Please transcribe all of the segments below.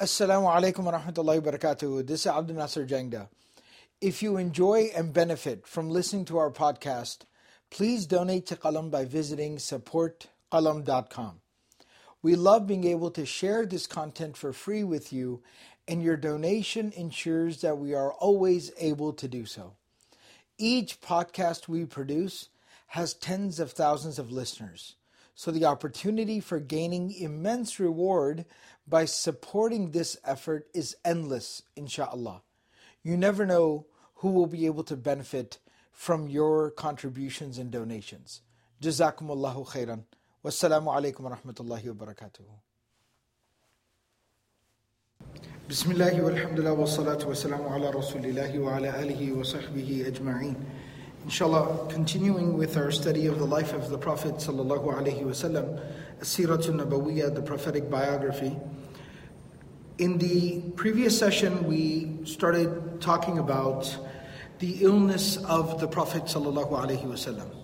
Assalamu alaikum wa rahmatullahi wa barakatuh. This is Abdul Nasir Jangda. If you enjoy and benefit from listening to our podcast, please donate to Qalam by visiting supportqalam.com. We love being able to share this content for free with you, and your donation ensures that we are always able to do so. Each podcast we produce has tens of thousands of listeners. So the opportunity for gaining immense reward by supporting this effort is endless, inshallah. You never know who will be able to benefit from your contributions and donations. Jazakumullahu khairan. Wassalamu alaikum wa rahmatullahi wa barakatuh. Walhamdulillah wa salatu wa salamu ala rasulillahi wa ala alihi wa sahbihi ajma'een. Inshallah, continuing with our study of the life of the Prophet sallallahu alaihi wasallam, Siratul Nabawiyah, the prophetic biography. In the previous session, we started talking about the illness of the Prophet sallallahu alaihi wasallam,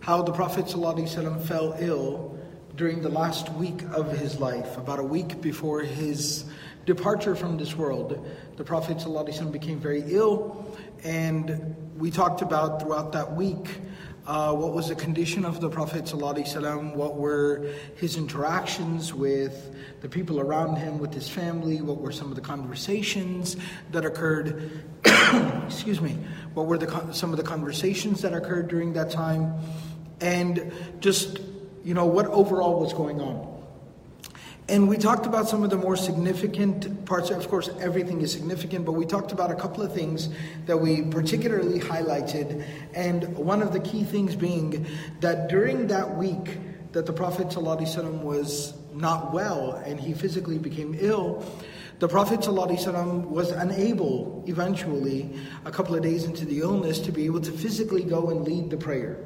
how the Prophet sallallahu alaihi wasallam fell ill during the last week of his life, about a week before his departure from this world. The Prophet ﷺ became very ill, and we talked about throughout that week uh, what was the condition of the Prophet ﷺ, what were his interactions with the people around him, with his family, what were some of the conversations that occurred, excuse me, what were the, some of the conversations that occurred during that time, and just, you know, what overall was going on. And we talked about some of the more significant parts. Of course, everything is significant, but we talked about a couple of things that we particularly highlighted. And one of the key things being that during that week that the Prophet ﷺ was not well and he physically became ill, the Prophet ﷺ was unable, eventually, a couple of days into the illness, to be able to physically go and lead the prayer.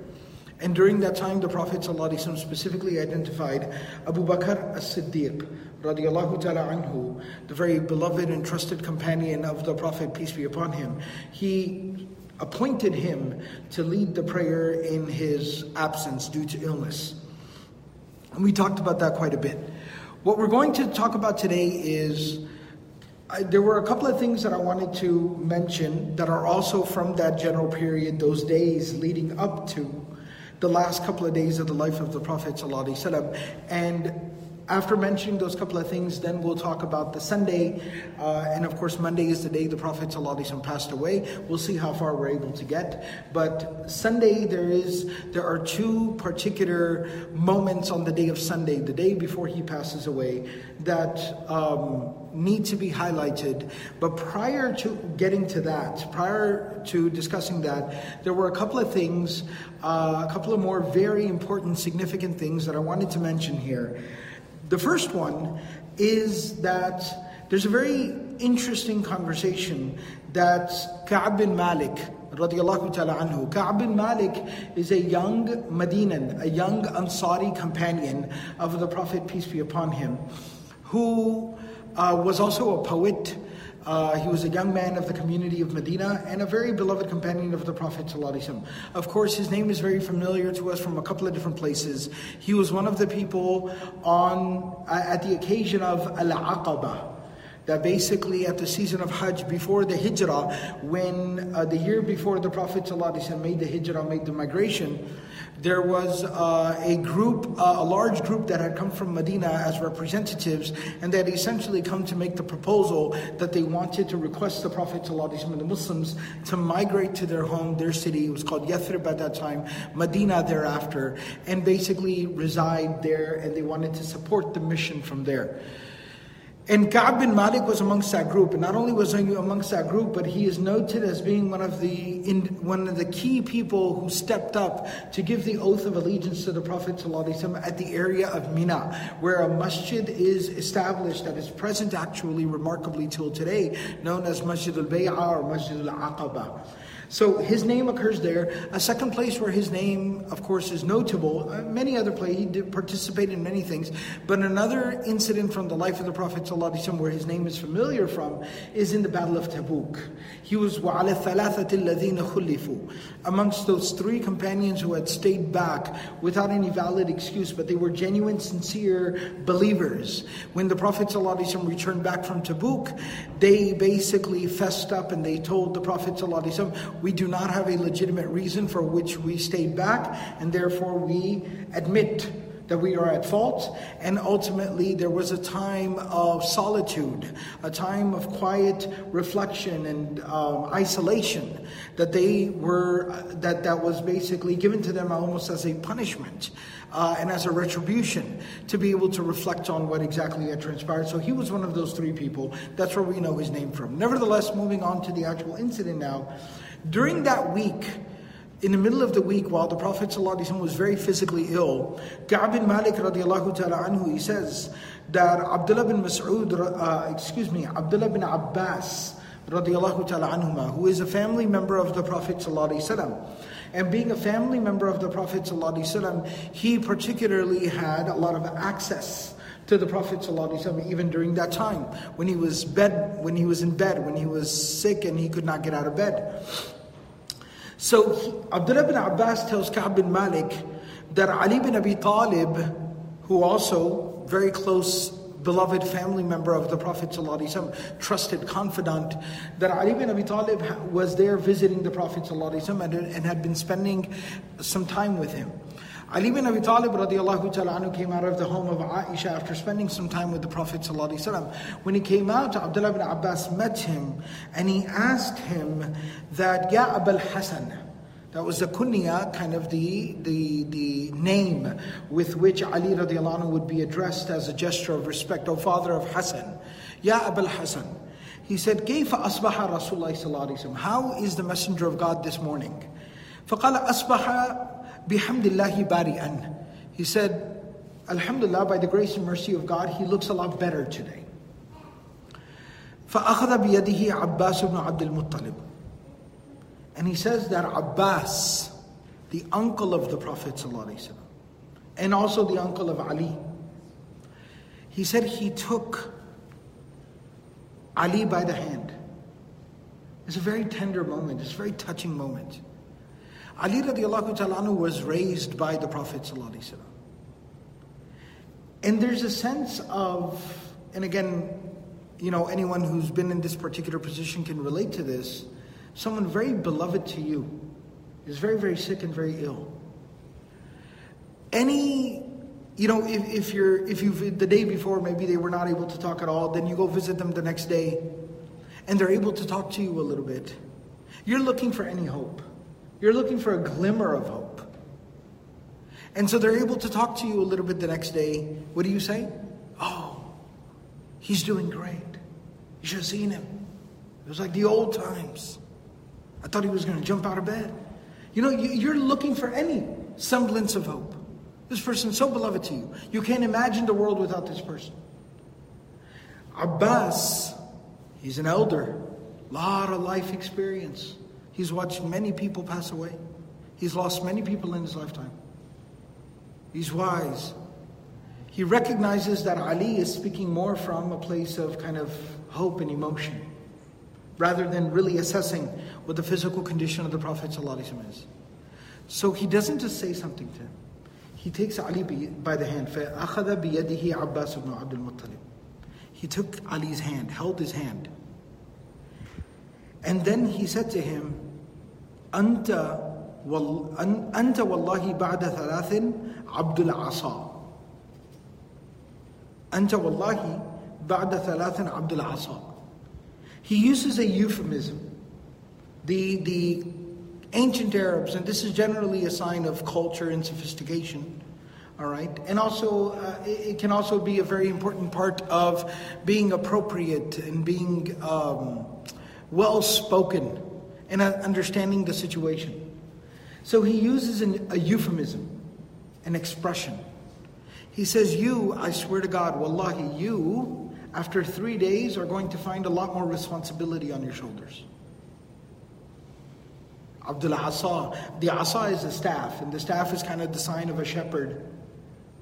And during that time, the Prophet ﷺ specifically identified Abu Bakr as-Siddiq, radiallahu ta'ala anhu, the very beloved and trusted companion of the Prophet, peace be upon him. He appointed him to lead the prayer in his absence due to illness. And we talked about that quite a bit. What we're going to talk about today is I, there were a couple of things that I wanted to mention that are also from that general period, those days leading up to the last couple of days of the life of the Prophet ﷺ. And after mentioning those couple of things, then we'll talk about the Sunday. Uh, and of course, Monday is the day the Prophet ﷺ passed away. We'll see how far we're able to get. But Sunday, there is there are two particular moments on the day of Sunday, the day before he passes away, that um, need to be highlighted. But prior to getting to that, prior to discussing that, there were a couple of things, uh, a couple of more very important, significant things that I wanted to mention here. The first one is that there's a very interesting conversation that Ka'b bin Malik radiallahu ta'ala anhu. Ka'b bin Malik is a young Medinan, a young Ansari companion of the Prophet, peace be upon him, who uh, was also a poet. Uh, he was a young man of the community of Medina and a very beloved companion of the Prophet. ﷺ. Of course, his name is very familiar to us from a couple of different places. He was one of the people on uh, at the occasion of Al Aqaba. That basically at the season of Hajj, before the Hijrah, when uh, the year before the Prophet ﷺ made the Hijrah, made the migration, there was uh, a group, uh, a large group that had come from Medina as representatives, and they had essentially come to make the proposal that they wanted to request the Prophet ﷺ and the Muslims to migrate to their home, their city. It was called Yathrib at that time, Medina thereafter, and basically reside there, and they wanted to support the mission from there. And Ka'b bin Malik was amongst that group, and not only was he amongst that group, but he is noted as being one of the in, one of the key people who stepped up to give the oath of allegiance to the Prophet ﷺ at the area of Mina, where a masjid is established that is present actually remarkably till today, known as Masjid al-Bay'a or Masjid al-Aqaba. So his name occurs there. A second place where his name, of course, is notable. Uh, many other places, he did participate in many things. But another incident from the life of the Prophet ﷺ where his name is familiar from is in the Battle of Tabuk. He was وَعَلَى الثَّلَاثَةِ الَّذِينَ خُلِّفُوا Amongst those three companions who had stayed back without any valid excuse, but they were genuine, sincere believers. When the Prophet ﷺ returned back from Tabuk, they basically fessed up and they told the Prophet ﷺ, we do not have a legitimate reason for which we stayed back, and therefore we admit that we are at fault. And ultimately, there was a time of solitude, a time of quiet reflection and um, isolation that they were, that, that was basically given to them almost as a punishment. Uh, and as a retribution to be able to reflect on what exactly had transpired. So he was one of those three people. That's where we know his name from. Nevertheless, moving on to the actual incident now, during that week, in the middle of the week, while the Prophet ﷺ was very physically ill, Ka'b bin Malik radiallahu ta'ala anhu, he says that Abdullah bin Mas'ud, uh, excuse me, Abdullah bin Abbas radiallahu ta'ala anhuma, who is a family member of the Prophet ﷺ, and being a family member of the Prophet ﷺ, he particularly had a lot of access to the Prophet ﷺ even during that time when he was bed when he was in bed when he was sick and he could not get out of bed. So he, Abdullah ibn Abbas tells Ka'b bin Malik that Ali bin Abi Talib, who also very close beloved family member of the Prophet ﷺ, trusted confidant, that Ali bin Abi Talib was there visiting the Prophet ﷺ and, and had been spending some time with him. Ali bin Abi Talib radiallahu ta'ala came out of the home of Aisha after spending some time with the Prophet ﷺ. When he came out, Abdullah bin Abbas met him and he asked him that, Ya Abul Hasan, that was the kunya, kind of the, the, the name with which Ali radiallahu anhu would be addressed as a gesture of respect, O father of Hassan. Ya Abul Hasan. He said, كيف أصبح رسول الله صلى الله عليه وسلم? How is the messenger of God this morning? فقال أصبح bihamdillahi bari'an. He said, Alhamdulillah, by the grace and mercy of God, he looks a lot better today. فأخذ بيده عباس بن عبد المطلب. And he says that Abbas, the uncle of the Prophet ﷺ, and also the uncle of Ali, he said he took Ali by the hand. It's a very tender moment, it's a very touching moment. Ali radiallahu ta'ala was raised by the Prophet And there's a sense of, and again, you know, anyone who's been in this particular position can relate to this. Someone very beloved to you is very, very sick and very ill. Any, you know, if, if you're, if you've, the day before, maybe they were not able to talk at all, then you go visit them the next day and they're able to talk to you a little bit. You're looking for any hope. You're looking for a glimmer of hope. And so they're able to talk to you a little bit the next day. What do you say? Oh, he's doing great. You should have seen him. It was like the old times. I thought he was going to jump out of bed. You know, you're looking for any semblance of hope. This person is so beloved to you. You can't imagine the world without this person. Abbas, he's an elder, lot of life experience. He's watched many people pass away. He's lost many people in his lifetime. He's wise. He recognizes that Ali is speaking more from a place of kind of hope and emotion rather than really assessing what the physical condition of the Prophet is. So he doesn't just say something to him. He takes Ali by the hand. He took Ali's hand, held his hand. And then he said to him, أنت وال... أنت والله بعد ثلاث عبد العصا أنت والله بعد ثلاث عبد العصا He uses a euphemism. The, the ancient Arabs, and this is generally a sign of culture and sophistication, all right? And also, uh, it can also be a very important part of being appropriate and being um, well spoken and understanding the situation. So he uses an, a euphemism, an expression. He says, You, I swear to God, wallahi, you, after three days, are going to find a lot more responsibility on your shoulders. Abdullah Asa. The Asa is a staff, and the staff is kind of the sign of a shepherd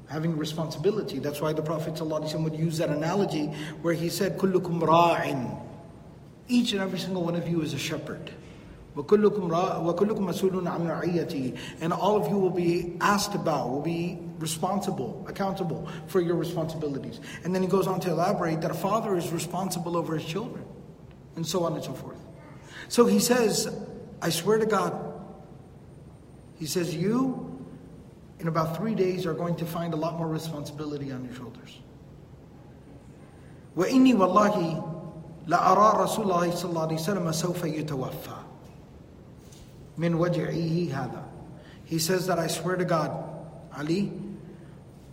having responsibility. That's why the Prophet ﷺ would use that analogy where he said, Kullukum ra'in. Each and every single one of you is a shepherd. وَكُلُّكُمْ مَسُولٌ عَنْ رَعِيَّتِهِ And all of you will be asked about, will be responsible, accountable for your responsibilities. And then he goes on to elaborate that a father is responsible over his children, and so on and so forth. So he says, I swear to God, he says, you in about three days are going to find a lot more responsibility on your shoulders. وإني والله لأرى رسول الله صلى الله عليه وسلم سوف يتوفى min waj'ihi hada. He says that I swear to God, Ali,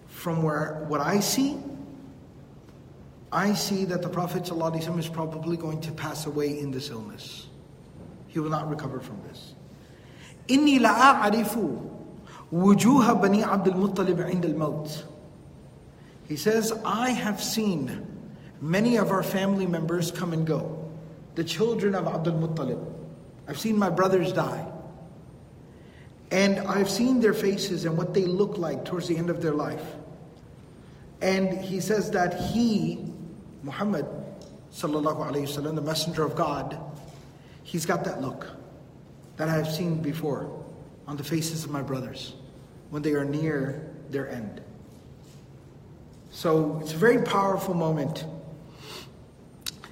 from where what I see, I see that the Prophet ﷺ is probably going to pass away in this illness. He will not recover from this. إني لأعرف وجوه بني عبد المطلب عند الموت. He says, I have seen many of our family members come and go. The children of Abdul Muttalib. I've seen my brothers die. And I've seen their faces and what they look like towards the end of their life. And he says that he, Muhammad, wasallam, the messenger of God, he's got that look that I have seen before on the faces of my brothers when they are near their end. So it's a very powerful moment.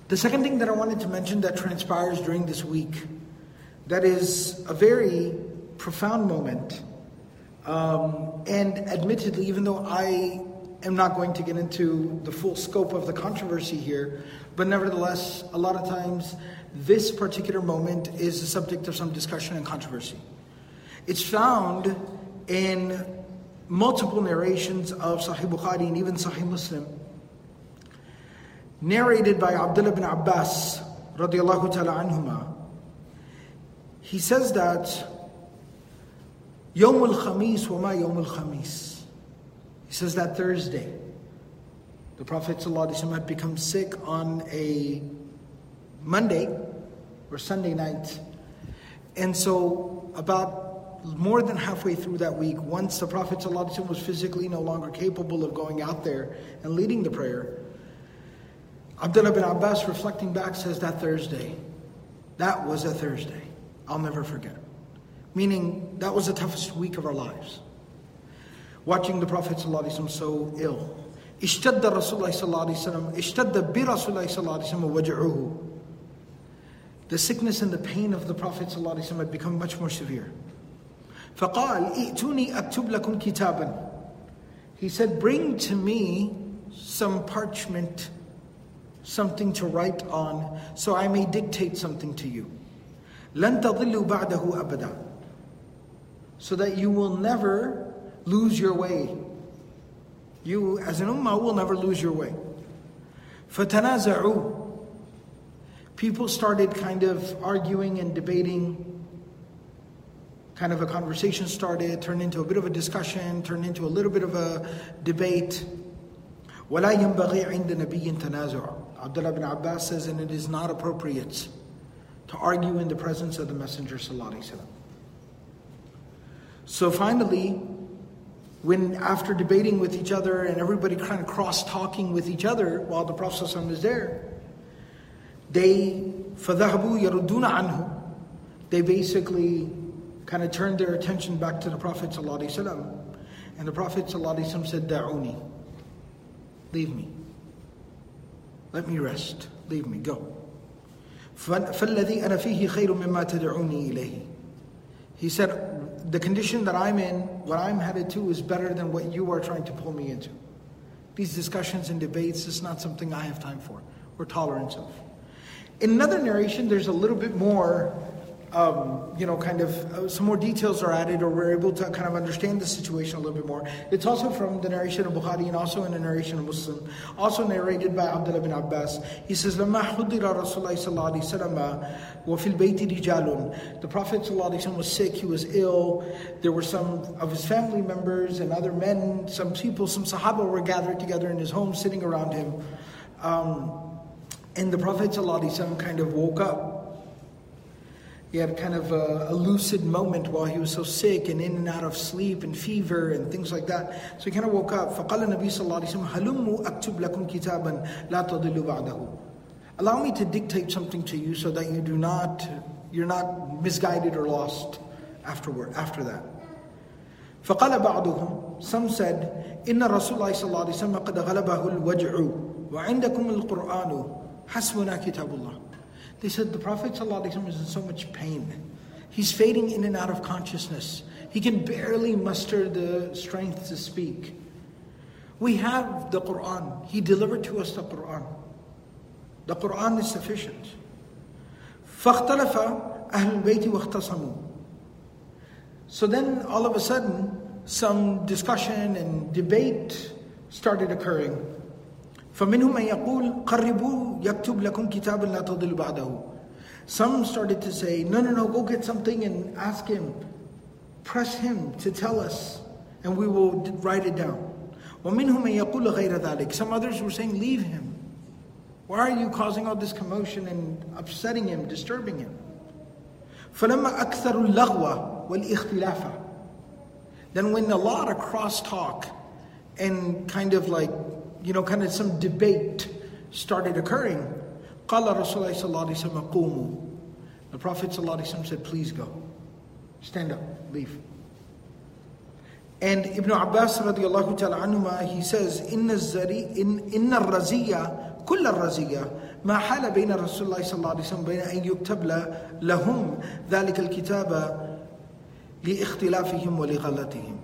The second thing that I wanted to mention that transpires during this week, that is a very profound moment. Um, and admittedly, even though I am not going to get into the full scope of the controversy here, but nevertheless, a lot of times this particular moment is the subject of some discussion and controversy. It's found in multiple narrations of Sahih Bukhari and even Sahih Muslim, narrated by Abdullah bin Abbas radiallahu ta'ala. He says that Yom Khamis, Wama Yom al Khamis. He says that Thursday. The Prophet ﷺ had become sick on a Monday or Sunday night. And so, about more than halfway through that week, once the Prophet ﷺ was physically no longer capable of going out there and leading the prayer, Abdullah bin Abbas, reflecting back, says that Thursday, that was a Thursday. I'll never forget meaning that was the toughest week of our lives. Watching the Prophet ﷺ so ill. اشتد رسول الله صلى الله عليه وسلم اشتد برسول الله صلى الله عليه وسلم وجعه The sickness and the pain of the Prophet ﷺ had become much more severe. فقال ائتوني أكتب لكم كتابا He said, bring to me some parchment, something to write on, so I may dictate something to you. لن تضلوا بعده أبدا so that you will never lose your way. You, as an ummah, will never lose your way. فَتَنَازَعُوا People started kind of arguing and debating. Kind of a conversation started, turned into a bit of a discussion, turned into a little bit of a debate. وَلَا يَنْبَغِي عِنْدَ نَبِيٍّ تَنَازُعُ Abdullah ibn Abbas says, and it is not appropriate to argue in the presence of the Messenger sallallahu alaihi wasallam. So finally, when after debating with each other and everybody kind of cross talking with each other while the Prophet is there, they فَذَهَبُوا يَرُدُّونَ عَنْهُ They basically kind of turned their attention back to the Prophet ﷺ. And the Prophet ﷺ said, Da'uni. Leave me. Let me rest. Leave me. Go. فَالَّذِي أَنَا فِيهِ خَيْرٌ مِمَّا تَدْعُونِي إِلَيْهِ He said, the condition that I'm in, what I'm headed to, is better than what you are trying to pull me into. These discussions and debates is not something I have time for or tolerance of. In another narration, there's a little bit more um, you know, kind of uh, some more details are added, or we're able to kind of understand the situation a little bit more. It's also from the narration of Bukhari and also in the narration of Muslim, also narrated by Abdullah bin Abbas. He says, لما حضر رسول الله صلى الله عليه وسلم وفي البيت رجال. The Prophet صلى الله عليه وسلم was sick, he was ill. There were some of his family members and other men, some people, some Sahaba were gathered together in his home, sitting around him. Um, and the Prophet ﷺ kind of woke up he had kind of a, a, lucid moment while he was so sick and in and out of sleep and fever and things like that. So he kind of woke up. فقال النبي صلى الله عليه وسلم هلموا أكتب لكم كتابا لا تضلوا بعده. Allow me to dictate something to you so that you do not, you're not misguided or lost afterward, after that. فقال بعضهم Some said إن رسول الله صلى الله عليه وسلم قد غلبه الوجع وعندكم القرآن حسبنا كتاب الله they said the Prophet ﷺ is in so much pain. He's fading in and out of consciousness. He can barely muster the strength to speak. We have the Quran. He delivered to us the Quran. The Quran is sufficient. فاختلف أهل البيت واختصموا. So then all of a sudden, some discussion and debate started occurring. فمنهم من يقول قربوا يكتب لكم كتابا لا تضل بعده Some started to say, no, no, no, go get something and ask him, press him to tell us, and we will write it down. ومنهم من يقول غير ذلك Some others were saying, leave him. Why are you causing all this commotion and upsetting him, disturbing him? فلما أكثر اللغو والاختلاف Then when a lot of crosstalk and kind of like you know, kind of some debate started occurring. قال رسول الله صلى الله عليه وسلم قوموا. The Prophet صلى الله عليه وسلم said, please go. Stand up, leave. And Ibn Abbas radiallahu ta'ala anhuma, he says, إن الزري إن إن الرزية كل الرزية ما حال بين رسول الله صلى الله عليه وسلم بين أن يكتب لهم ذلك الكتاب لاختلافهم ولغلطهم.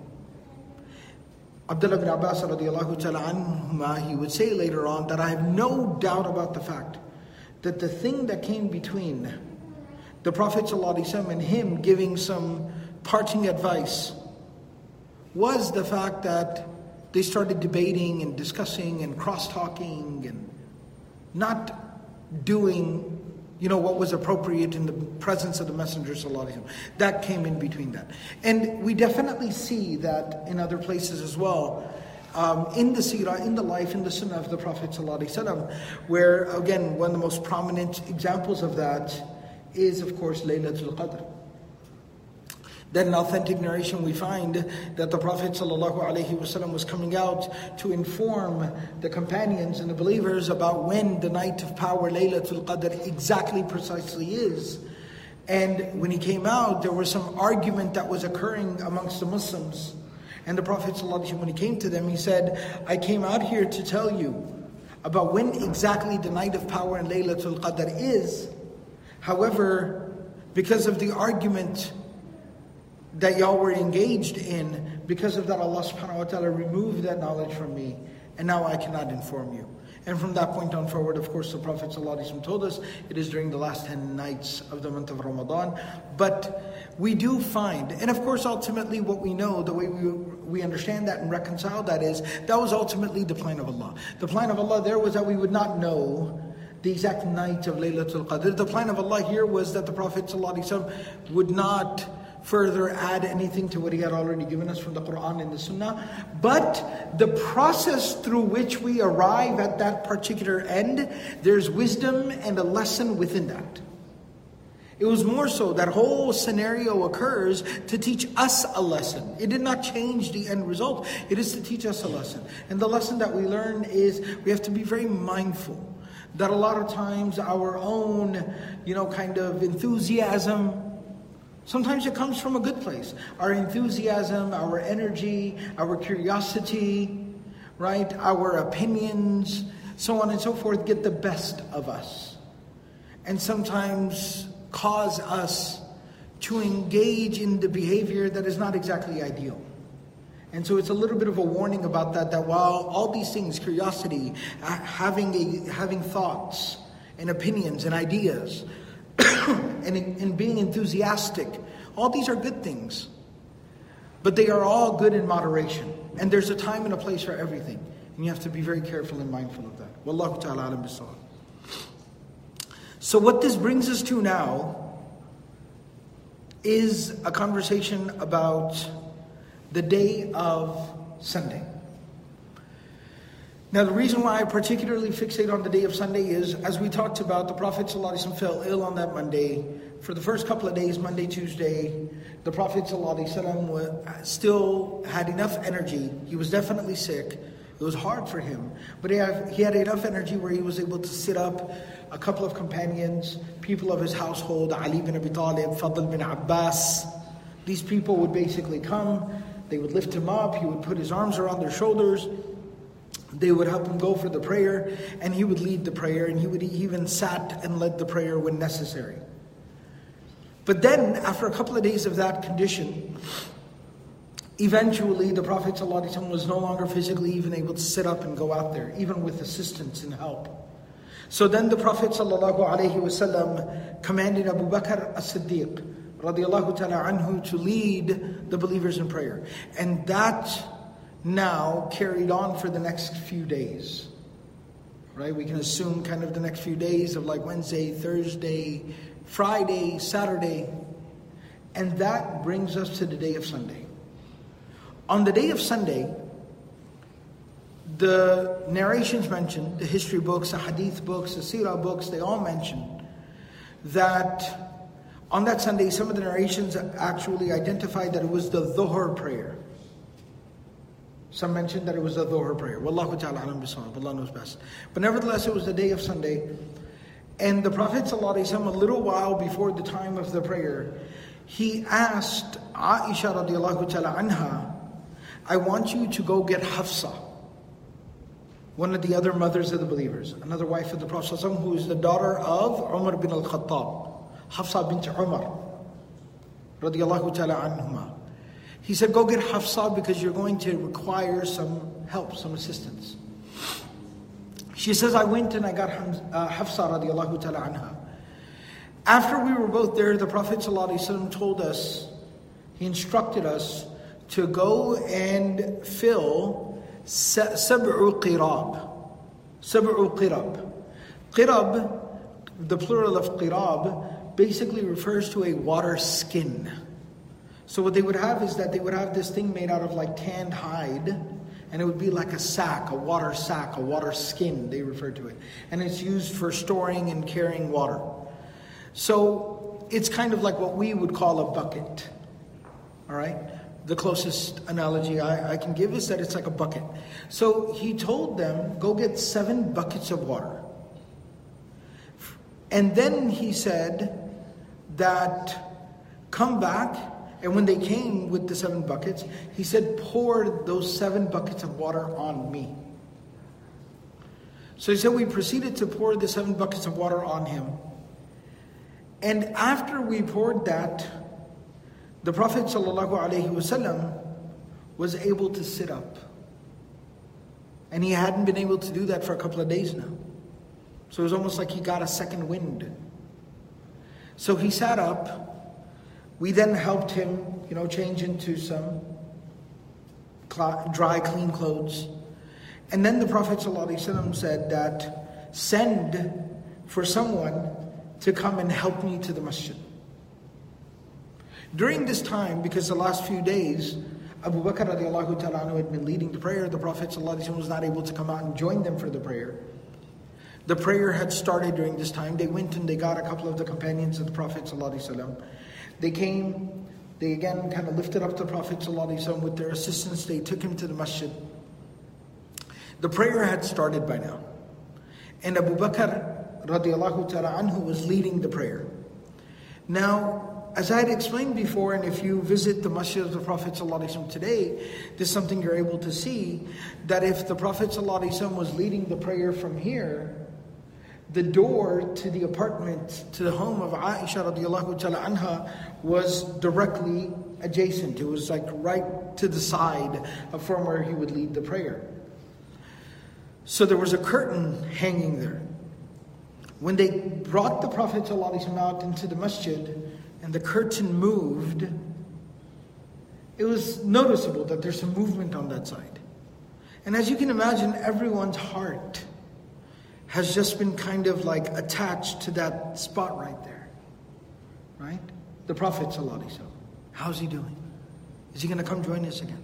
Abdullah bin Abbas radiallahu ta'ala he would say later on that I have no doubt about the fact that the thing that came between the Prophet ﷺ and him giving some parting advice was the fact that they started debating and discussing and cross-talking and not doing you know, what was appropriate in the presence of the Messenger. That came in between that. And we definitely see that in other places as well. Um, in the seerah, in the life, in the sunnah of the Prophet ﷺ, where again, one of the most prominent examples of that is, of course, Laylatul Qadr. Then in authentic narration we find that the Prophet ﷺ was coming out to inform the companions and the believers about when the night of power, Laylatul Qadr, exactly precisely is. And when he came out, there was some argument that was occurring amongst the Muslims. And the Prophet ﷺ, when he came to them, he said, I came out here to tell you about when exactly the night of power and Laylatul Qadr is. However, because of the argument that y'all were engaged in, because of that, Allah subhanahu wa ta'ala removed that knowledge from me, and now I cannot inform you. And from that point on forward, of course, the Prophet ﷺ told us it is during the last 10 nights of the month of Ramadan. But we do find, and of course, ultimately, what we know, the way we, we understand that and reconcile that is, that was ultimately the plan of Allah. The plan of Allah there was that we would not know the exact night of Laylatul Qadr. The plan of Allah here was that the Prophet ﷺ would not further add anything to what he had already given us from the Quran and the Sunnah. But the process through which we arrive at that particular end, there's wisdom and a lesson within that. It was more so that whole scenario occurs to teach us a lesson. It did not change the end result. It is to teach us a lesson. And the lesson that we learn is we have to be very mindful that a lot of times our own, you know, kind of enthusiasm Sometimes it comes from a good place. Our enthusiasm, our energy, our curiosity, right? Our opinions, so on and so forth, get the best of us. And sometimes cause us to engage in the behavior that is not exactly ideal. And so it's a little bit of a warning about that, that while all these things, curiosity, having, a, having thoughts and opinions and ideas, and, and being enthusiastic. All these are good things. But they are all good in moderation. And there's a time and a place for everything. And you have to be very careful and mindful of that. Wallahu ta'ala alam. So what this brings us to now is a conversation about the day of Sunday. Now, the reason why I particularly fixate on the day of Sunday is, as we talked about, the Prophet ﷺ fell ill on that Monday. for the first couple of days, Monday, Tuesday, the Prophet ﷺ still had enough energy. He was definitely sick. It was hard for him. But he had, he had enough energy where he was able to sit up. A couple of companions, people of his household, Ali bin Abi Talib, Fadl bin Abbas, these people would basically come, they would lift him up, he would put his arms around their shoulders, they would help him go for the prayer, and he would lead the prayer, and he would even sat and led the prayer when necessary. But then, after a couple of days of that condition, eventually the Prophet ﷺ was no longer physically even able to sit up and go out there, even with assistance and help. So then the Prophet ﷺ commanded Abu Bakr as-Siddiq radiallahu ta'ala anhu to lead the believers in prayer. And that now carried on for the next few days. Right? We can assume kind of the next few days of like Wednesday, Thursday, Friday, Saturday. And that brings us to the day of Sunday. On the day of Sunday, the narrations mentioned, the history books, the hadith books, the seerah books, they all mention that on that Sunday, some of the narrations actually identified that it was the Dhuhr prayer. Some mentioned that it was the Dhuhr prayer. Wallahu ta'ala alam bisawab. Allah knows best. But nevertheless, it was the day of Sunday. And the Prophet ﷺ, a little while before the time of the prayer, he asked Aisha radiallahu ta'ala anha, I want you to go get Hafsa, one of the other mothers of the believers, another wife of the Prophet ﷺ, who is the daughter of Umar bin al-Khattab. Hafsa bint Umar radiallahu ta'ala anhuma. He said, go get Hafsa because you're going to require some help, some assistance. She says, I went and I got uh, Hafsa radiallahu ta'ala anha. After we were both there, the Prophet ﷺ told us, he instructed us to go and fill sab'u qirab. Sab'u qirab. Qirab, the plural of qirbah, basically refers to a water skin. So what they would have is that they would have this thing made out of like tanned hide, and it would be like a sack, a water sack, a water skin, they refer to it. And it's used for storing and carrying water. So it's kind of like what we would call a bucket. All right? The closest analogy I, I can give is that it's like a bucket. So he told them, go get seven buckets of water. And then he said, that come back, and when they came with the seven buckets, he said, Pour those seven buckets of water on me. So he said, We proceeded to pour the seven buckets of water on him. And after we poured that, the Prophet ﷺ was able to sit up. And he hadn't been able to do that for a couple of days now. So it was almost like he got a second wind. So he sat up. We then helped him, you know, change into some dry, clean clothes. And then the Prophet ﷺ said that send for someone to come and help me to the masjid. During this time, because the last few days, Abu Bakr radiallahu ta'ala had been leading the prayer, the Prophet ﷺ was not able to come out and join them for the prayer. The prayer had started during this time. They went and they got a couple of the companions of the Prophet. ﷺ. They came, they again kind of lifted up the Prophet ﷺ with their assistance. They took him to the masjid. The prayer had started by now. And Abu Bakr radiallahu ta'ala anhu was leading the prayer. Now, as I had explained before, and if you visit the masjid of the Prophet ﷺ today, this is something you're able to see that if the Prophet ﷺ was leading the prayer from here, the door to the apartment, to the home of Aisha radiallahu ta'ala anha was directly adjacent. It was like right to the side from where he would lead the prayer. So there was a curtain hanging there. When they brought the Prophet out into the masjid and the curtain moved, it was noticeable that there's some movement on that side. And as you can imagine, everyone's heart has just been kind of like attached to that spot right there. Right? The Prophet How's he doing? Is he going to come join us again?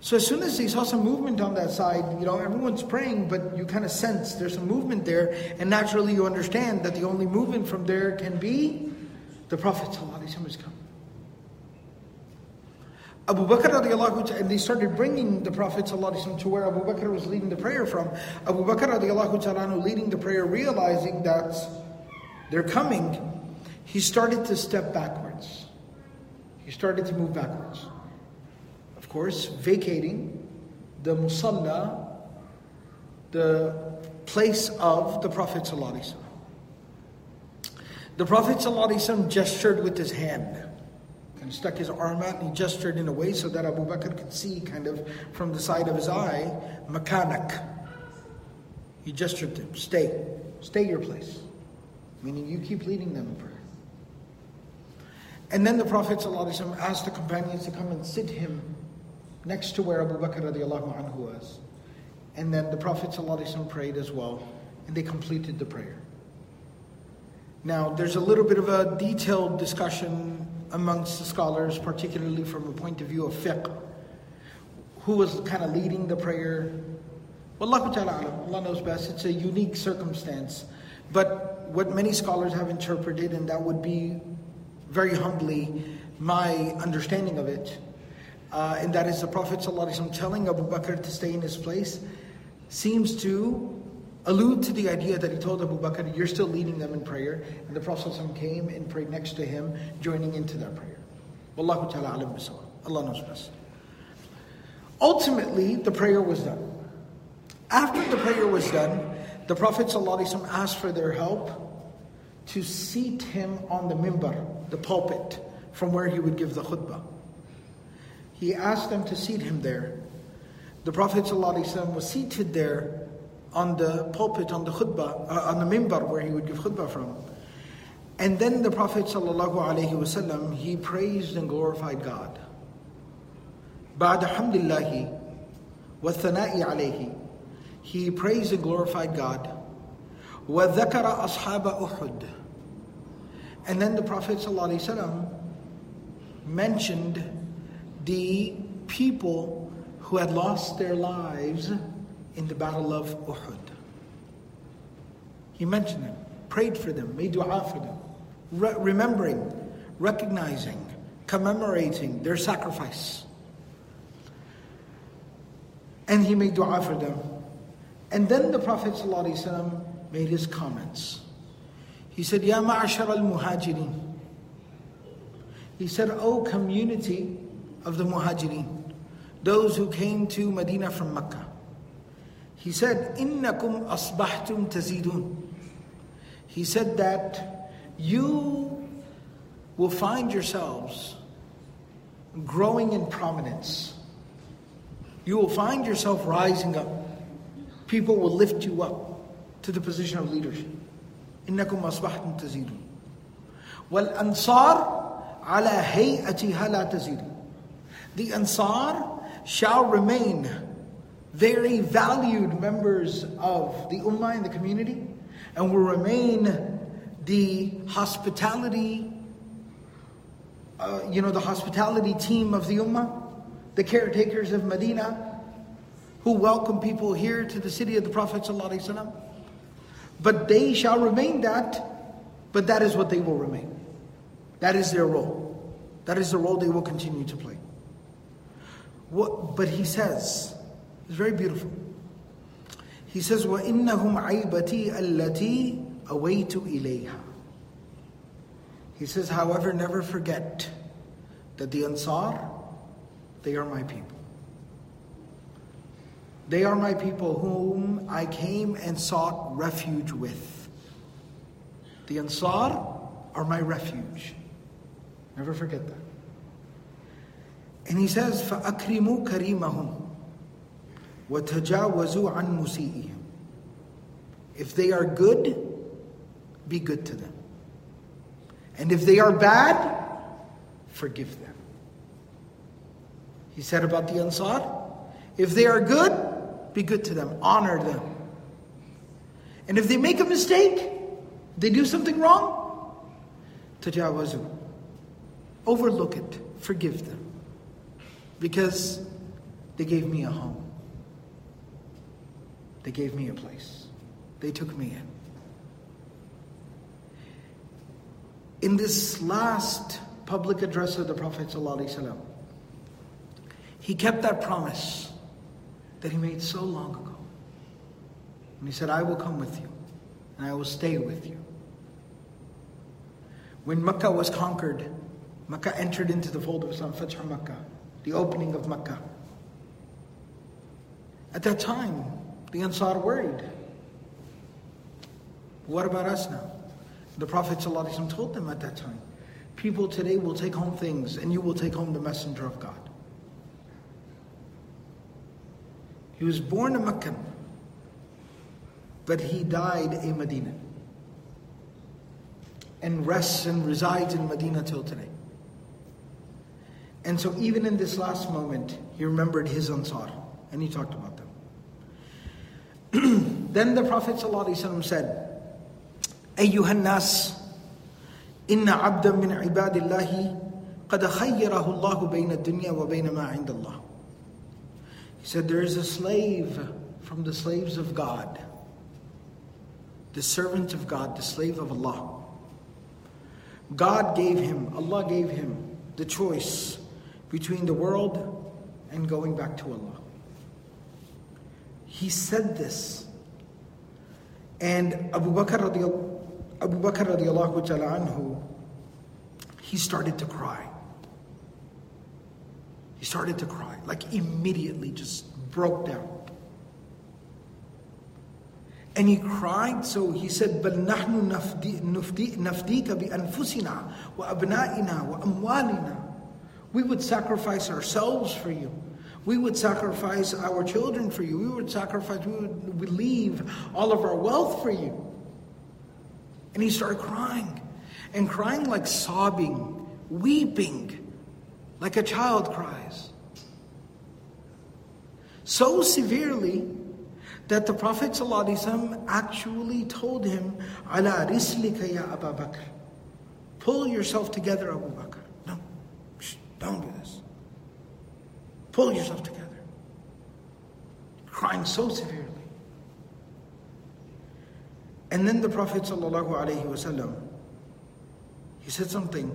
So as soon as they saw some movement on that side, you know, everyone's praying, but you kind of sense there's some movement there, and naturally you understand that the only movement from there can be the Prophet ﷺ has come. Abu Bakr radiallahu and they started bringing the Prophet ﷺ to where Abu Bakr was leading the prayer from. Abu Bakr radiallahu ta'ala leading the prayer, realizing that they're coming, he started to step backwards. He started to move backwards. Of course, vacating the musalla, the place of the Prophet ﷺ. The Prophet ﷺ gestured with his hand and stuck his arm out and he gestured in a way so that Abu Bakr could see kind of from the side of his eye, makanak. He gestured to him, stay, stay your place. Meaning you keep leading them in prayer. And then the Prophet asked the companions to come and sit him next to where Abu Bakr anhu was. And then the Prophet prayed as well, and they completed the prayer. Now, there's a little bit of a detailed discussion amongst the scholars, particularly from a point of view of fiqh. Who was kind of leading the prayer? Ta'ala Allah knows best. It's a unique circumstance. But what many scholars have interpreted, and that would be very humbly my understanding of it, uh, and that is the Prophet telling Abu Bakr to stay in his place, seems to allude to the idea that he told Abu Bakr, You're still leading them in prayer. And the Prophet came and prayed next to him, joining into that prayer. Wallahu ta'ala alam Allah knows best. Ultimately, the prayer was done. After the prayer was done, the Prophet asked for their help to seat him on the mimbar, the pulpit, from where he would give the khutbah. He asked them to seat him there. The Prophet was seated there on the pulpit, on the khutbah, uh, on the mimbar where he would give khutbah from. And then the Prophet ﷺ, he praised and glorified God. بعد حمد الله والثناء عليه he praised and glorified God وذكر أصحاب أحد and then the Prophet ﷺ mentioned the people who had lost their lives in the battle of Uhud. He mentioned them, prayed for them, made dua for them, re- remembering, recognizing, commemorating their sacrifice. And he made dua for them. And then the Prophet ﷺ made his comments. He said, Ya ma'ashar al-muhajirin. He said, O community of the muhajirin, those who came to Medina from Mecca. He said, Innakum asbahtum tazidun. He said that you will find yourselves growing in prominence. You will find yourself rising up. People will lift you up to the position of leadership. إنكم أصبحتم تزيدون والأنصار على هيئتها لا تزيدون The Ansar shall remain very valued members of the Ummah and the community and will remain the hospitality, uh, you know, the hospitality team of the Ummah, the caretakers of Medina, who welcome people here to the city of the Prophet ﷺ. But they shall remain that, but that is what they will remain. That is their role. That is the role they will continue to play. What, but he says, it's very beautiful. He says, وَإِنَّهُمْ عَيْبَتِي الَّتِي أَوَيْتُ إِلَيْهَا He says, however, never forget that the Ansar, they are my people. They are my people whom I came and sought refuge with. The Ansar are my refuge. Never forget that. And he says, فَأَكْرِمُوا كَرِيمَهُمْ وَتَجَاوَزُوا عَنْ مُسِيئِهِمْ If they are good, be good to them. And if they are bad, forgive them. He said about the Ansar, if they are good, be good to them, honor them. And if they make a mistake, they do something wrong, tajawazu. Overlook it, forgive them. Because they gave me a home. They gave me a place. They took me in. in this last public address of the Prophet ﷺ, he kept that promise that he made so long ago. And he said, I will come with you and I will stay with you. When Mecca was conquered, Mecca entered into the fold of Islam, Fatih Mecca, the opening of Mecca. At that time, the Ansar worried. What about us now? The Prophet ﷺ told them at that time, people today will take home things and you will take home the messenger of God. He was born a Meccan, but he died a Medina and rests and resides in Medina till today. And so, even in this last moment, he remembered his Ansar and he talked about them. then the Prophet ﷺ said, أيها الناس إن عبدا من عباد الله قد خيره الله بين الدنيا وبين ما عند الله He said, There is a slave from the slaves of God, the servant of God, the slave of Allah. God gave him, Allah gave him the choice between the world and going back to Allah. He said this. And Abu Bakr radiallahu, Abu Bakr radiallahu ta'ala anhu, he started to cry. He started to cry, like immediately just broke down. And he cried, so he said, بل نحن نفديك بأنفسنا وأبنائنا وأموالنا. We would sacrifice ourselves for you. We would sacrifice our children for you. We would sacrifice, we would, we leave all of our wealth for you. And he started crying. And crying like sobbing, weeping, like a child cries. So severely that the Prophet ﷺ actually told him, Ala rislika ya Abu Bakr. Pull yourself together, Abu Bakr. No, don't do this Pull yourself together. Crying so severely. And then the Prophet ﷺ, he said something.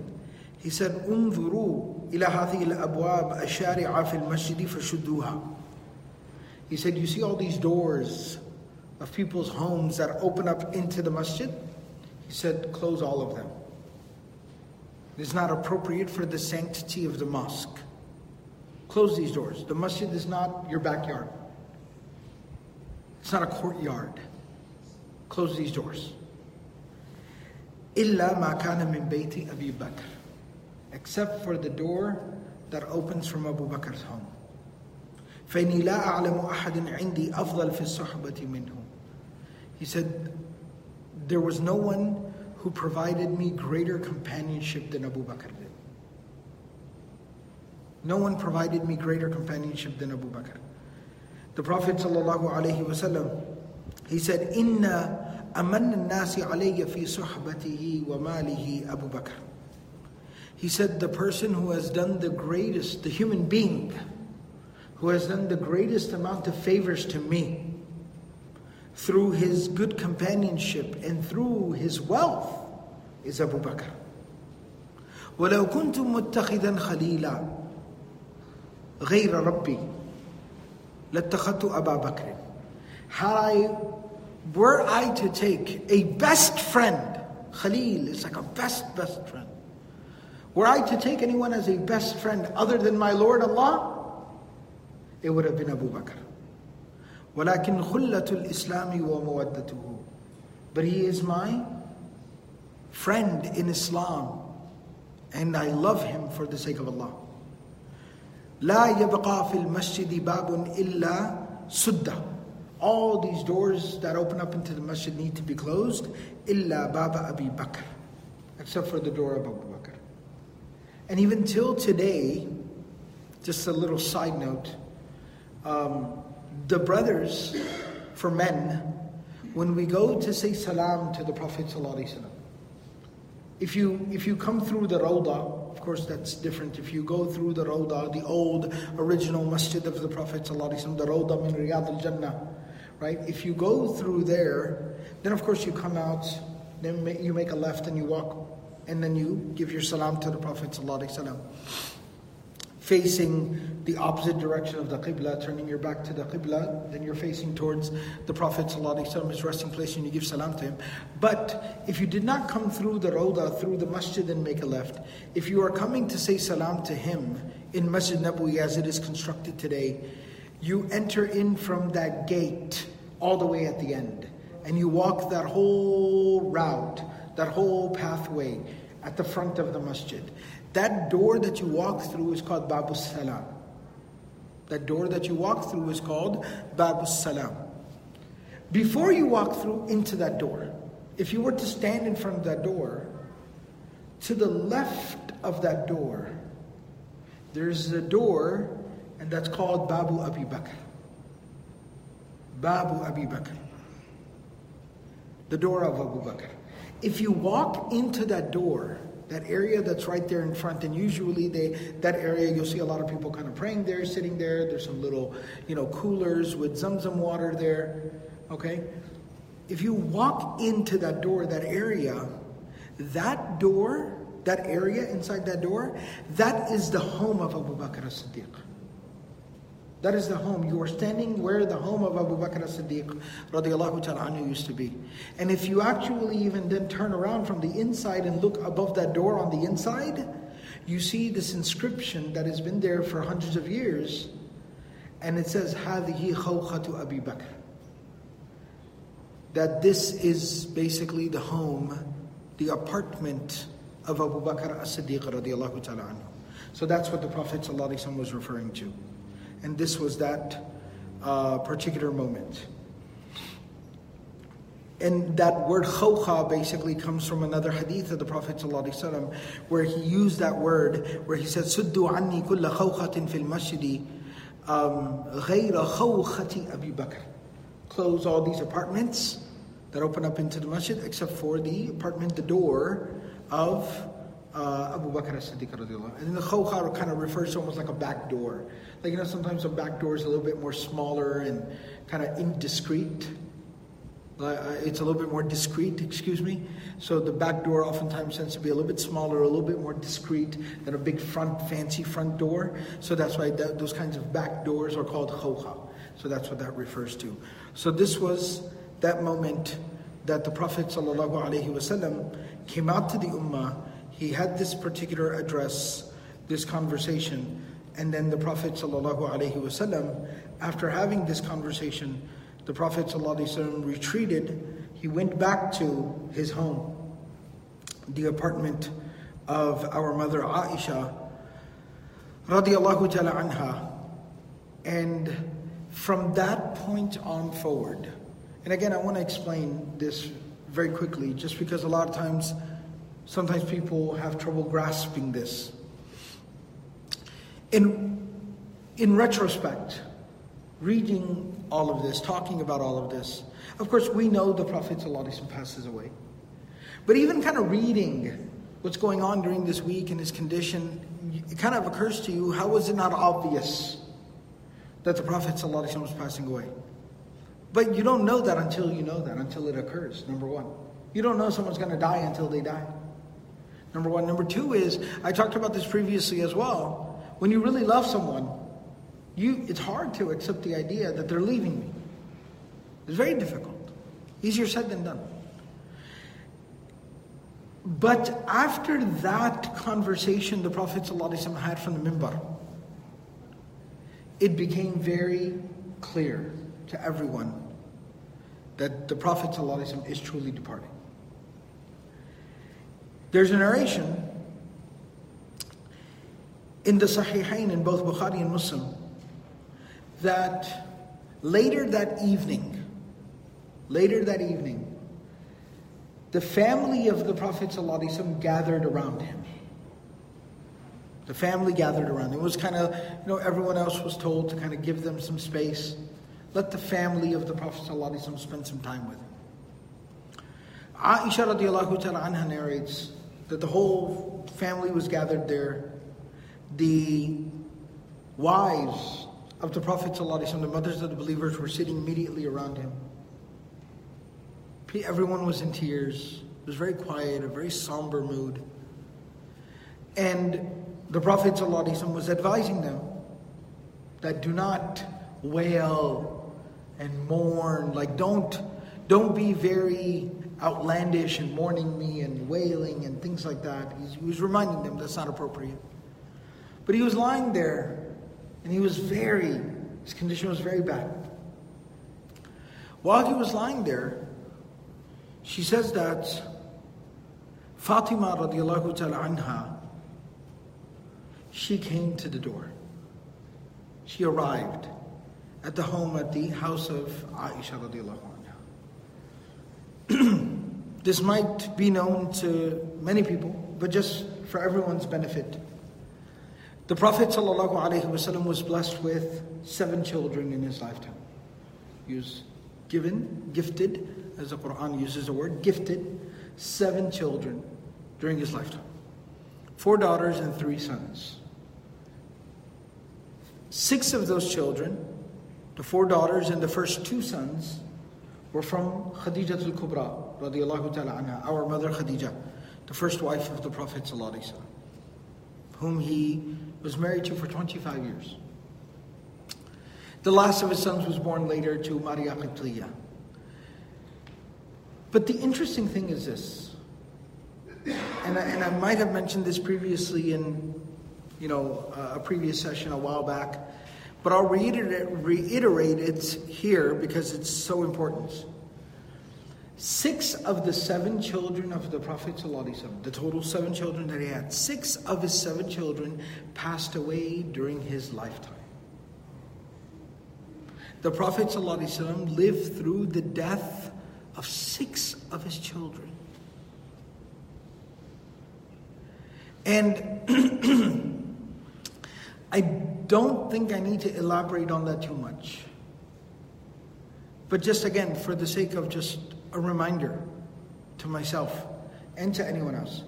He said, انظروا إلى هذه الأبواب الشارعة في المسجد فشدوها. He said, You see all these doors of people's homes that open up into the masjid? He said, Close all of them. It is not appropriate for the sanctity of the mosque. Close these doors. The masjid is not your backyard, it's not a courtyard. Close these doors. إلا ما كان من بيت أبي بكر except for the door that opens from Abu Bakr's home. فإني لا أعلم أحد عندي أفضل في الصحبة منه. He said, there was no one who provided me greater companionship than Abu Bakr did. No one provided me greater companionship than Abu Bakr. The Prophet ﷺ, he said, "Inna aman nasi alayya fi suhbatihi wa malihi Abu Bakr." He said, the person who has done the greatest, the human being, who has done the greatest amount of favors to me through his good companionship and through his wealth is Abu Bakr. ولو كنت متخذا خليلا غير ربي لاتخذت أبا بكر Had I, were I to take a best friend, Khalil is like a best, best friend. Were I to take anyone as a best friend other than my Lord Allah, it would have been Abu Bakr. ولكن خلة الإسلام ومودته But he is my friend in Islam and I love him for the sake of Allah. لا يبقى في المسجد باب إلا سدة All these doors that open up into the masjid need to be closed إلا باب أبي بكر Except for the door of Abu Bakr. And even till today, just a little side note, um, the brothers, for men, when we go to say salam to the Prophet if you if you come through the Rawda, of course that's different. If you go through the Rawda, the old original masjid of the Prophet the Rawda min Riyad al Jannah, right? If you go through there, then of course you come out, then you make a left and you walk and then you give your salam to the Prophet ﷺ. Facing the opposite direction of the Qibla, turning your back to the Qibla, then you're facing towards the Prophet his resting place, and you give salam to him. But if you did not come through the Rawda, through the masjid and make a left, if you are coming to say salam to him in Masjid Nabawi as it is constructed today, you enter in from that gate all the way at the end. And you walk that whole route, that whole pathway at the front of the masjid. That door that you walk through is called Babu Salam. That door that you walk through is called Babu Salam. Before you walk through into that door, if you were to stand in front of that door, to the left of that door, there's a door, and that's called Babu Abi Bakr. Babu Abi Bakr. The door of Abu Bakr. If you walk into that door, that area that's right there in front, and usually they that area you'll see a lot of people kind of praying there, sitting there. There's some little, you know, coolers with Zamzam water there. Okay? If you walk into that door, that area, that door, that area inside that door, that is the home of Abu Bakr as-Siddiq. That is the home. You are standing where the home of Abu Bakr as-Siddiq radiallahu ta'ala anhu used to be. And if you actually even then turn around from the inside and look above that door on the inside, you see this inscription that has been there for hundreds of years. And it says, هَذِهِ خَوْخَةُ Abi Bakr. That this is basically the home, the apartment of Abu Bakr as-Siddiq radiallahu ta'ala anhu. So that's what the Prophet ﷺ was referring to. And this was that uh, particular moment. And that word khawkha basically comes from another hadith of the Prophet ﷺ where he used that word, where he said, Suddu anni kulla khawkhatin fil masjidi ghayra khawkhati Abi Bakr. Close all these apartments that open up into the masjid except for the apartment, the door of uh, Abu Bakr as-Siddiq And then the khawkha kind of refers to almost like a back door. Like, you know, sometimes a back door is a little bit more smaller and kind of indiscreet. Uh, it's a little bit more discreet, excuse me. So the back door oftentimes tends to be a little bit smaller, a little bit more discreet than a big front, fancy front door. So that's why that, those kinds of back doors are called khawkha. So that's what that refers to. So this was that moment that the Prophet ﷺ came out to the Ummah. He had this particular address, this conversation, and then the Prophet ﷺ, after having this conversation, the Prophet ﷺ retreated. He went back to his home, the apartment of our mother Aisha, radiallahu ta'ala anha. And from that point on forward, and again, I want to explain this very quickly, just because a lot of times, sometimes people have trouble grasping this. In, in retrospect, reading all of this, talking about all of this, of course, we know the Prophet ﷺ passes away. But even kind of reading what's going on during this week and his condition, it kind of occurs to you how was it not obvious that the Prophet ﷺ was passing away? But you don't know that until you know that, until it occurs, number one. You don't know someone's going to die until they die. Number one. Number two is, I talked about this previously as well. When you really love someone, you, it's hard to accept the idea that they're leaving me. It's very difficult. Easier said than done. But after that conversation the Prophet ﷺ had from the mimbar, it became very clear to everyone that the Prophet ﷺ is truly departing. There's a narration in the Sahihain in both Bukhari and Muslim that later that evening, later that evening, the family of the Prophet ﷺ gathered around him. The family gathered around him. It was kind of, you know, everyone else was told to kind of give them some space. Let the family of the Prophet ﷺ spend some time with him. Aisha radiallahu ta'ala anha narrates that the whole family was gathered there. The wives of the Prophet ﷺ, the mothers of the believers, were sitting immediately around him. Everyone was in tears. It was very quiet, a very somber mood. And the Prophet ﷺ was advising them that do not wail and mourn, like don't don't be very outlandish and mourning me and wailing and things like that. He was reminding them that's not appropriate. But he was lying there and he was very, his condition was very bad. While he was lying there, she says that Fatima radiallahu ta'ala anha, she came to the door. She arrived at the home at the house of Aisha radiallahu. this might be known to many people, but just for everyone's benefit. The Prophet ﷺ was blessed with seven children in his lifetime. He was given, gifted, as the Quran uses the word, gifted seven children during his lifetime four daughters and three sons. Six of those children, the four daughters and the first two sons, were from Khadija al Kubra, radiallahu ta'ala anha, our mother Khadija, the first wife of the Prophet, whom he was married to for 25 years. The last of his sons was born later to Maria Qibtiyya. But the interesting thing is this, and I, and I might have mentioned this previously in, you know, a previous session a while back, but I'll reiterate, reiterate it here because it's so important. Six of the seven children of the Prophet, the total seven children that he had, six of his seven children passed away during his lifetime. The Prophet ﷺ lived through the death of six of his children. And I don't think I need to elaborate on that too much. But just again, for the sake of just a reminder to myself and to anyone else.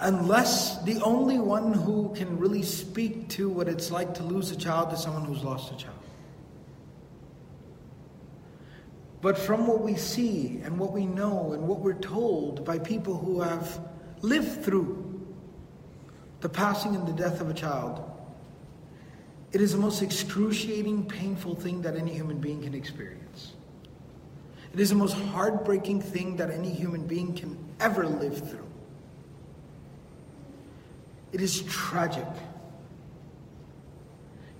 Unless the only one who can really speak to what it's like to lose a child is someone who's lost a child. But from what we see and what we know and what we're told by people who have lived through the passing and the death of a child, it is the most excruciating, painful thing that any human being can experience. It is the most heartbreaking thing that any human being can ever live through. It is tragic.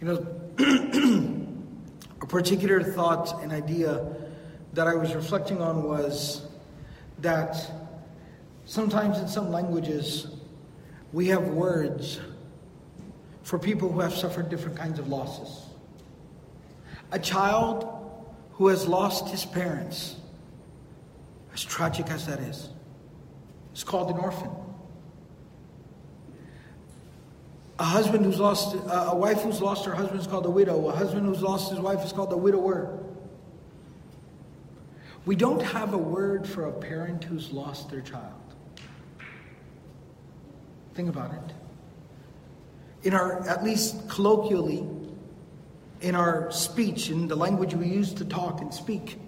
You know, a particular thought and idea that I was reflecting on was that sometimes in some languages we have words for people who have suffered different kinds of losses. A child who has lost his parents, as tragic as that is, is called an orphan. A husband who's lost, a wife who's lost her husband is called a widow. A husband who's lost his wife is called a widower. We don't have a word for a parent who's lost their child. Think about it. In our, at least colloquially, in our speech, in the language we use to talk and speak,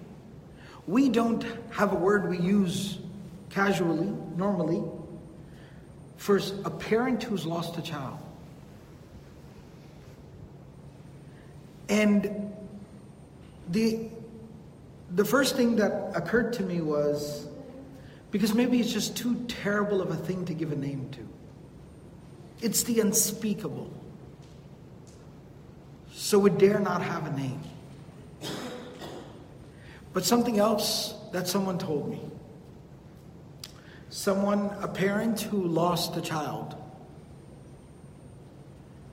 we don't have a word we use casually, normally, for a parent who's lost a child. And the the first thing that occurred to me was because maybe it's just too terrible of a thing to give a name to. It's the unspeakable. So it dare not have a name. But something else that someone told me. Someone, a parent who lost a child,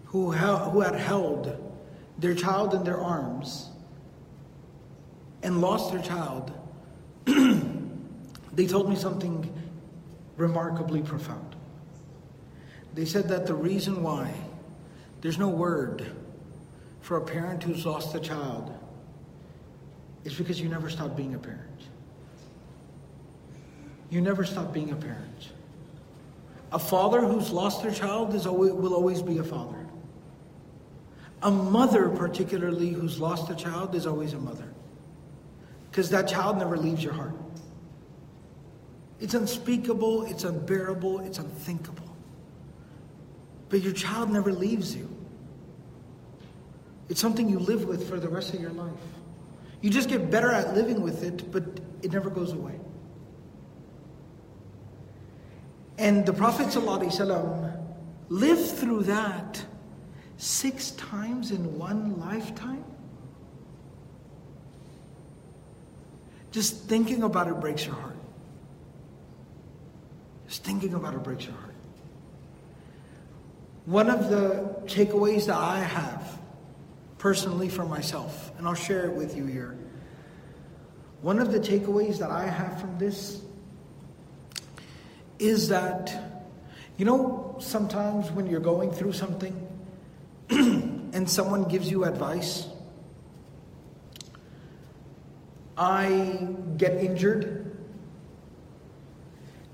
who, who had held their child in their arms and lost their child, they told me something remarkably profound. They said that the reason why there's no word for a parent who's lost a child is because you never stop being a parent. You never stop being a parent. A father who's lost their child is always, will always be a father. A mother, particularly, who's lost a child, is always a mother. Because that child never leaves your heart. It's unspeakable, it's unbearable, it's unthinkable. But your child never leaves you. It's something you live with for the rest of your life. You just get better at living with it, but it never goes away. And the Prophet ﷺ lived through that six times in one lifetime. Just thinking about it breaks your heart. Just thinking about it breaks your heart. One of the takeaways that I have personally for myself, and I'll share it with you here. One of the takeaways that I have from this is that, you know, sometimes when you're going through something and someone gives you advice, I get injured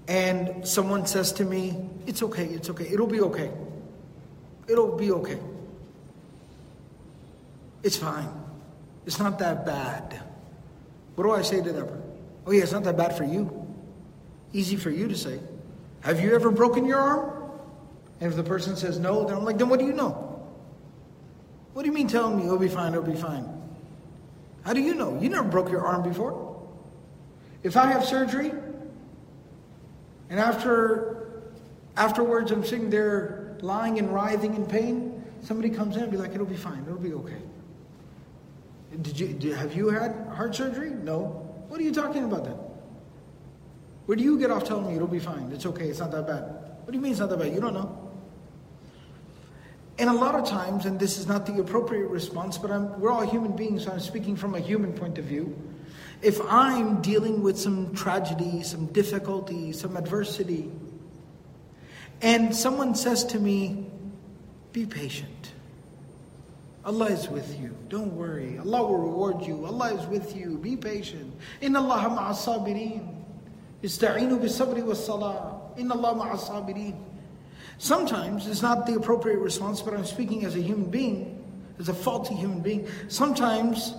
and someone says to me, It's okay, it's okay, it'll be okay. It'll be okay. It's fine. It's not that bad. What do I say to that person? Oh, yeah, it's not that bad for you. Easy for you to say. Have you ever broken your arm? And if the person says no, then I'm like, then what do you know? What do you mean telling me it'll be fine, it'll be fine? How do you know? You never broke your arm before. If I have surgery, and after afterwards I'm sitting there lying and writhing in pain, somebody comes in and be like, it'll be fine, it'll be okay. Did you did, have you had heart surgery? No. What are you talking about then? Where do you get off telling me it'll be fine? It's okay, it's not that bad. What do you mean it's not that bad? You don't know. And a lot of times, and this is not the appropriate response, but I'm, we're all human beings, so I'm speaking from a human point of view. If I'm dealing with some tragedy, some difficulty, some adversity, and someone says to me, be patient. Allah is with you. Don't worry. Allah will reward you. Allah is with you. Be patient. Inna Allah ma'a sabirin. Ista'inu bi sabri wa salah. Inna Allah ma'a sabirin. Sometimes it's not the appropriate response, but I'm speaking as a human being, as a faulty human being. Sometimes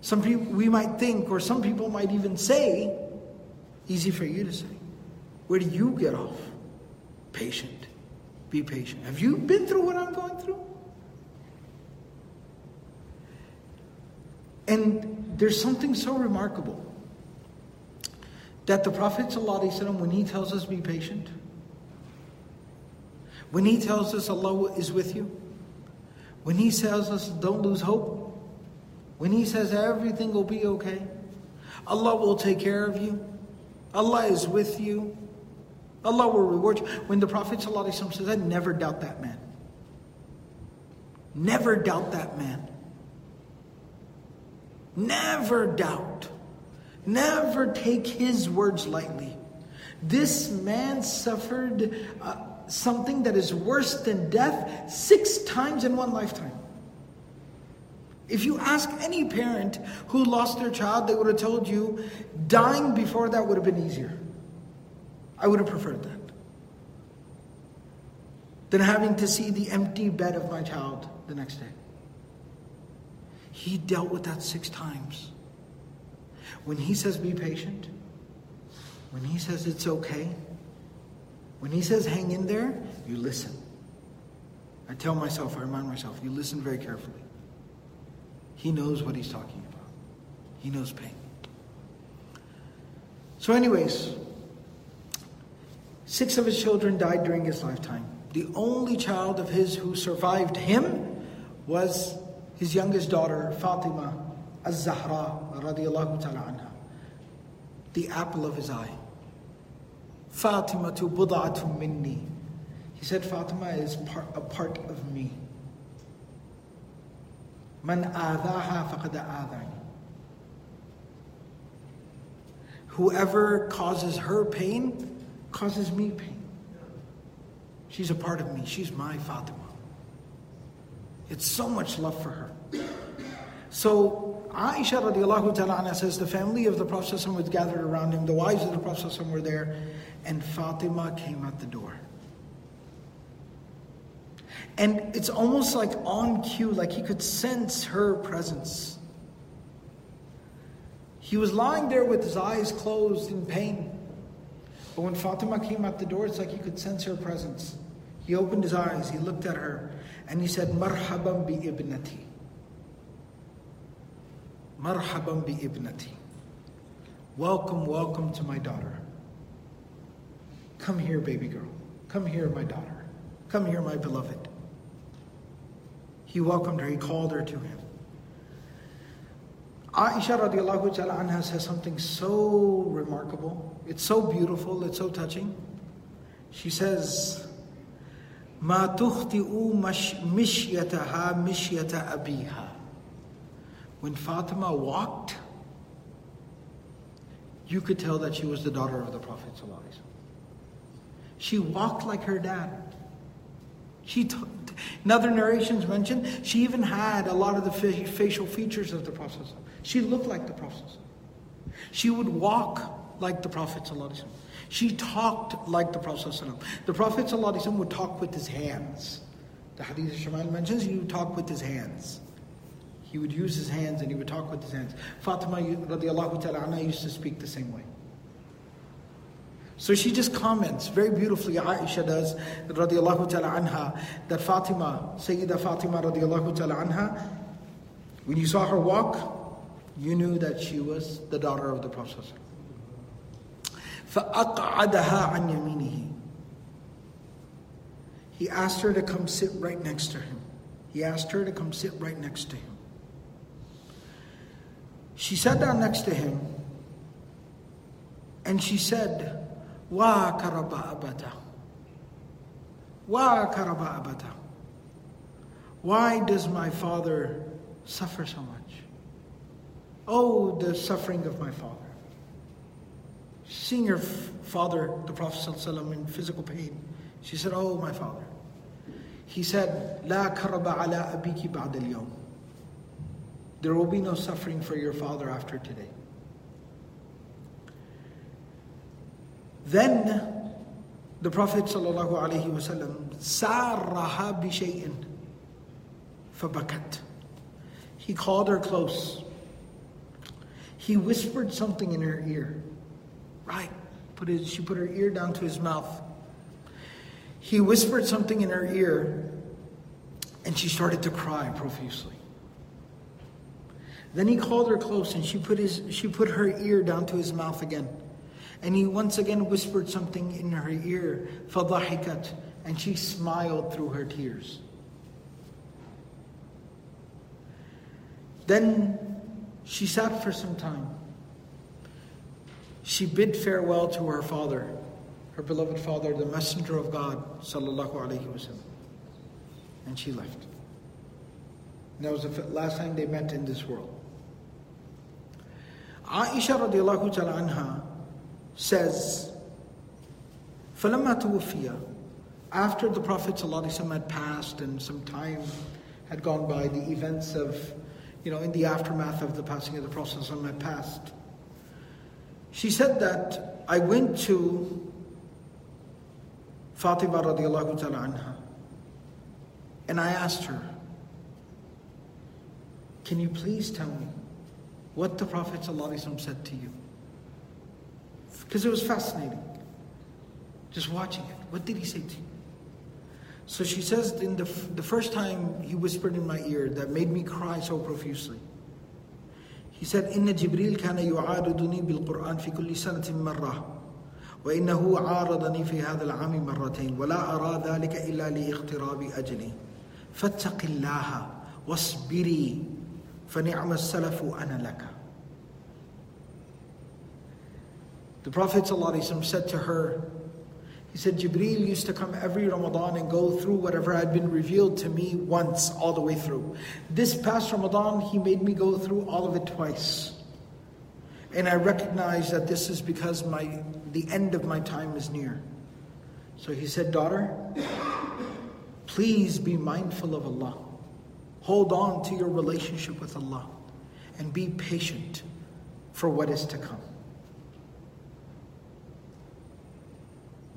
some people we might think, or some people might even say, easy for you to say. Where do you get off? Patient. Be patient. Have you been through what I'm going through? And there's something so remarkable that the Prophet ﷺ, when he tells us be patient, when He tells us Allah is with you, when He tells us don't lose hope, when He says everything will be okay, Allah will take care of you, Allah is with you, Allah will reward you. When the Prophet ﷺ says, I never doubt that man. Never doubt that man. Never doubt. Never take his words lightly. This man suffered. Uh, something that is worse than death six times in one lifetime. If you ask any parent who lost their child, they would have told you dying before that would have been easier. I would have preferred that. Than having to see the empty bed of my child the next day. He dealt with that six times. When he says be patient, when he says it's okay, when he says hang in there, you listen. I tell myself, I remind myself, you listen very carefully. He knows what he's talking about. He knows pain. So, anyways, six of his children died during his lifetime. The only child of his who survived him was his youngest daughter, Fatima az-Zahra radiallahu ta'ala anha, the apple of his eye. Fatima tu bud'atun minni. He said Fatima is part, a part of me. Man adani. Whoever causes her pain causes me pain. She's a part of me. She's my Fatima. It's so much love for her. So Aisha radiallahu ta'ala says the family of the Prophet was gathered around him, the wives of the Prophet were there, and Fatima came out the door. And it's almost like on cue, like he could sense her presence. He was lying there with his eyes closed in pain. But when Fatima came out the door, it's like he could sense her presence. He opened his eyes, he looked at her, and he said, Marhaban bi ibnati. Marhaban bi ibnati. Welcome, welcome to my daughter. Come here, baby girl. Come here, my daughter. Come here, my beloved. He welcomed her, he called her to him. Aisha radiallahu ta'ala anha says something so remarkable. It's so beautiful, it's so touching. She says, ما تخطئ مشيتها مشية أبيها When Fatima walked, you could tell that she was the daughter of the Prophet She walked like her dad. She, t- in other narrations mentioned, she even had a lot of the facial features of the Prophet. She looked like the Prophet. She would walk like the Prophet. She talked like the Prophet. The Prophet would talk with his hands. The Hadith of Shamal mentions he would talk with his hands. He would use his hands and he would talk with his hands. Fatima radiallahu ta'ala used to speak the same way. So she just comments very beautifully, Aisha does, radiallahu ta'ala anha, that Fatima, Sayyida Fatima radiallahu ta'ala anha, when you saw her walk, you knew that she was the daughter of the Prophet. فَأَقْعَدَهَا عَنْ يَمِينِهِ He asked her to come sit right next to him. He asked her to come sit right next to him. She sat down next to him and she said, Wa karaba abata. Wa karaba abata. Why does my father suffer so much? Oh, the suffering of my father. Seeing her father, the Prophet ﷺ, in physical pain, she said, Oh, my father. He said, لا كرب على أبيك بعد اليوم. There will be no suffering for your father after today. Then the Prophet ﷺ سارها بشيء فبكت. He called her close he whispered something in her ear. Right. Put his, she put her ear down to his mouth. He whispered something in her ear, and she started to cry profusely. Then he called her close, and she put, his, she put her ear down to his mouth again. And he once again whispered something in her ear, فَضَحِكَتْ And she smiled through her tears. Then she sat for some time. She bid farewell to her father, her beloved father, the messenger of God, sallallahu alaihi wasallam. And she left. And that was the last time they met in this world. Aisha radiallahu ta'ala anha says, فَلَمَّا تُوفِيَ After the Prophet ﷺ had passed and some time had gone by, the events of you know, in the aftermath of the passing of the Prophet on my past. She said that I went to Fatima radiallahu ta'ala anha and I asked her, Can you please tell me what the Prophet said to you? Because it was fascinating. Just watching it. What did he say to you? So she says, in the, the first time he whispered in my ear that made me cry so profusely. He said, إن جبريل كان يعارضني بالقرآن في كل سنة مرة وإنه عارضني في هذا العام مرتين ولا أرى ذلك إلا لاقتراب أجلي فاتق الله واصبري فنعم السلف أنا لك The Prophet ﷺ said to her, he said, Jibreel used to come every Ramadan and go through whatever had been revealed to me once, all the way through. This past Ramadan, he made me go through all of it twice. And I recognize that this is because my the end of my time is near. So he said, Daughter, please be mindful of Allah. Hold on to your relationship with Allah and be patient for what is to come.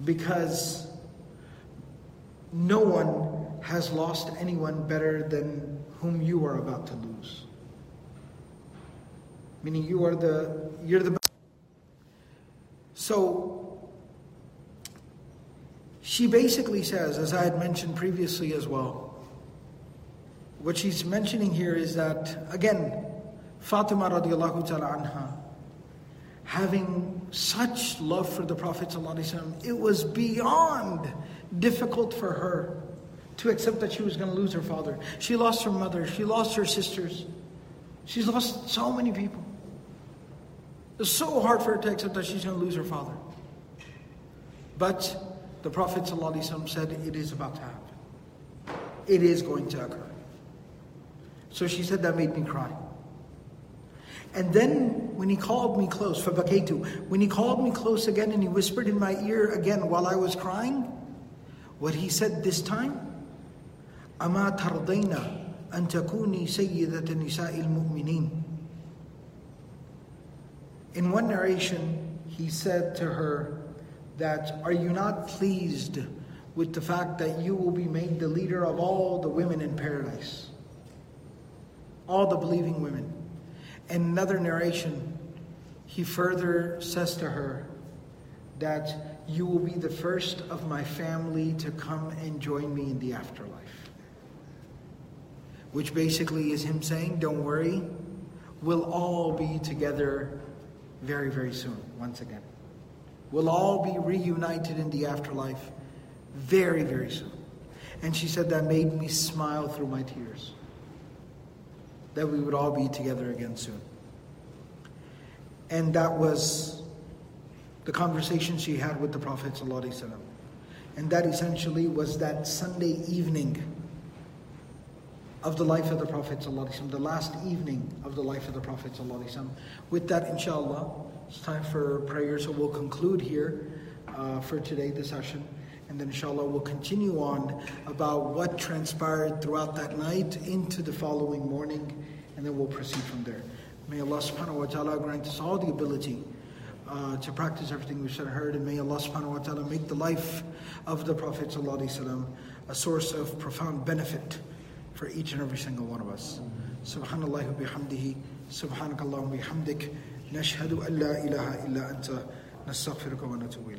Because no one has lost anyone better than whom you are about to lose. Meaning you are the you're the best. So she basically says, as I had mentioned previously as well, what she's mentioning here is that, again, Fatima radiallahu ta'ala anha, having such love for the Prophet ﷺ, it was beyond difficult for her to accept that she was going to lose her father. She lost her mother, she lost her sisters, she's lost so many people. It's so hard for her to accept that she's going to lose her father. But the Prophet ﷺ said, It is about to happen. It is going to occur. So she said, That made me cry. And then when he called me close, فَبَكَيْتُ When he called me close again and he whispered in my ear again while I was crying, what he said this time, أَمَا تَرْضَيْنَ أَن تَكُونِي سَيِّدَةَ نِسَاءِ الْمُؤْمِنِينَ In one narration, he said to her, that are you not pleased with the fact that you will be made the leader of all the women in paradise? All the believing women. In another narration, he further says to her that you will be the first of my family to come and join me in the afterlife. Which basically is him saying, Don't worry, we'll all be together very, very soon, once again. We'll all be reunited in the afterlife very, very soon. And she said that made me smile through my tears That we would all be together again soon. And that was the conversation she had with the Prophet. ﷺ. And that essentially was that Sunday evening of the life of the Prophet, ﷺ, the last evening of the life of the Prophet. ﷺ. With that, inshallah, it's time for prayer, so we'll conclude here uh, for today, the session. And then, inshallah, we'll continue on about what transpired throughout that night into the following morning, and then we'll proceed from there. May Allah subhanahu wa ta'ala grant us all the ability uh, to practice everything we've said and heard, and may Allah subhanahu wa ta'ala make the life of the Prophet ﷺ a source of profound benefit for each and every single one of us. Subhanallah wa bihamdihi, subhanakallah wa bihamdik, nashhadu an la ilaha illa anta, nastaghfiruka wa natubu.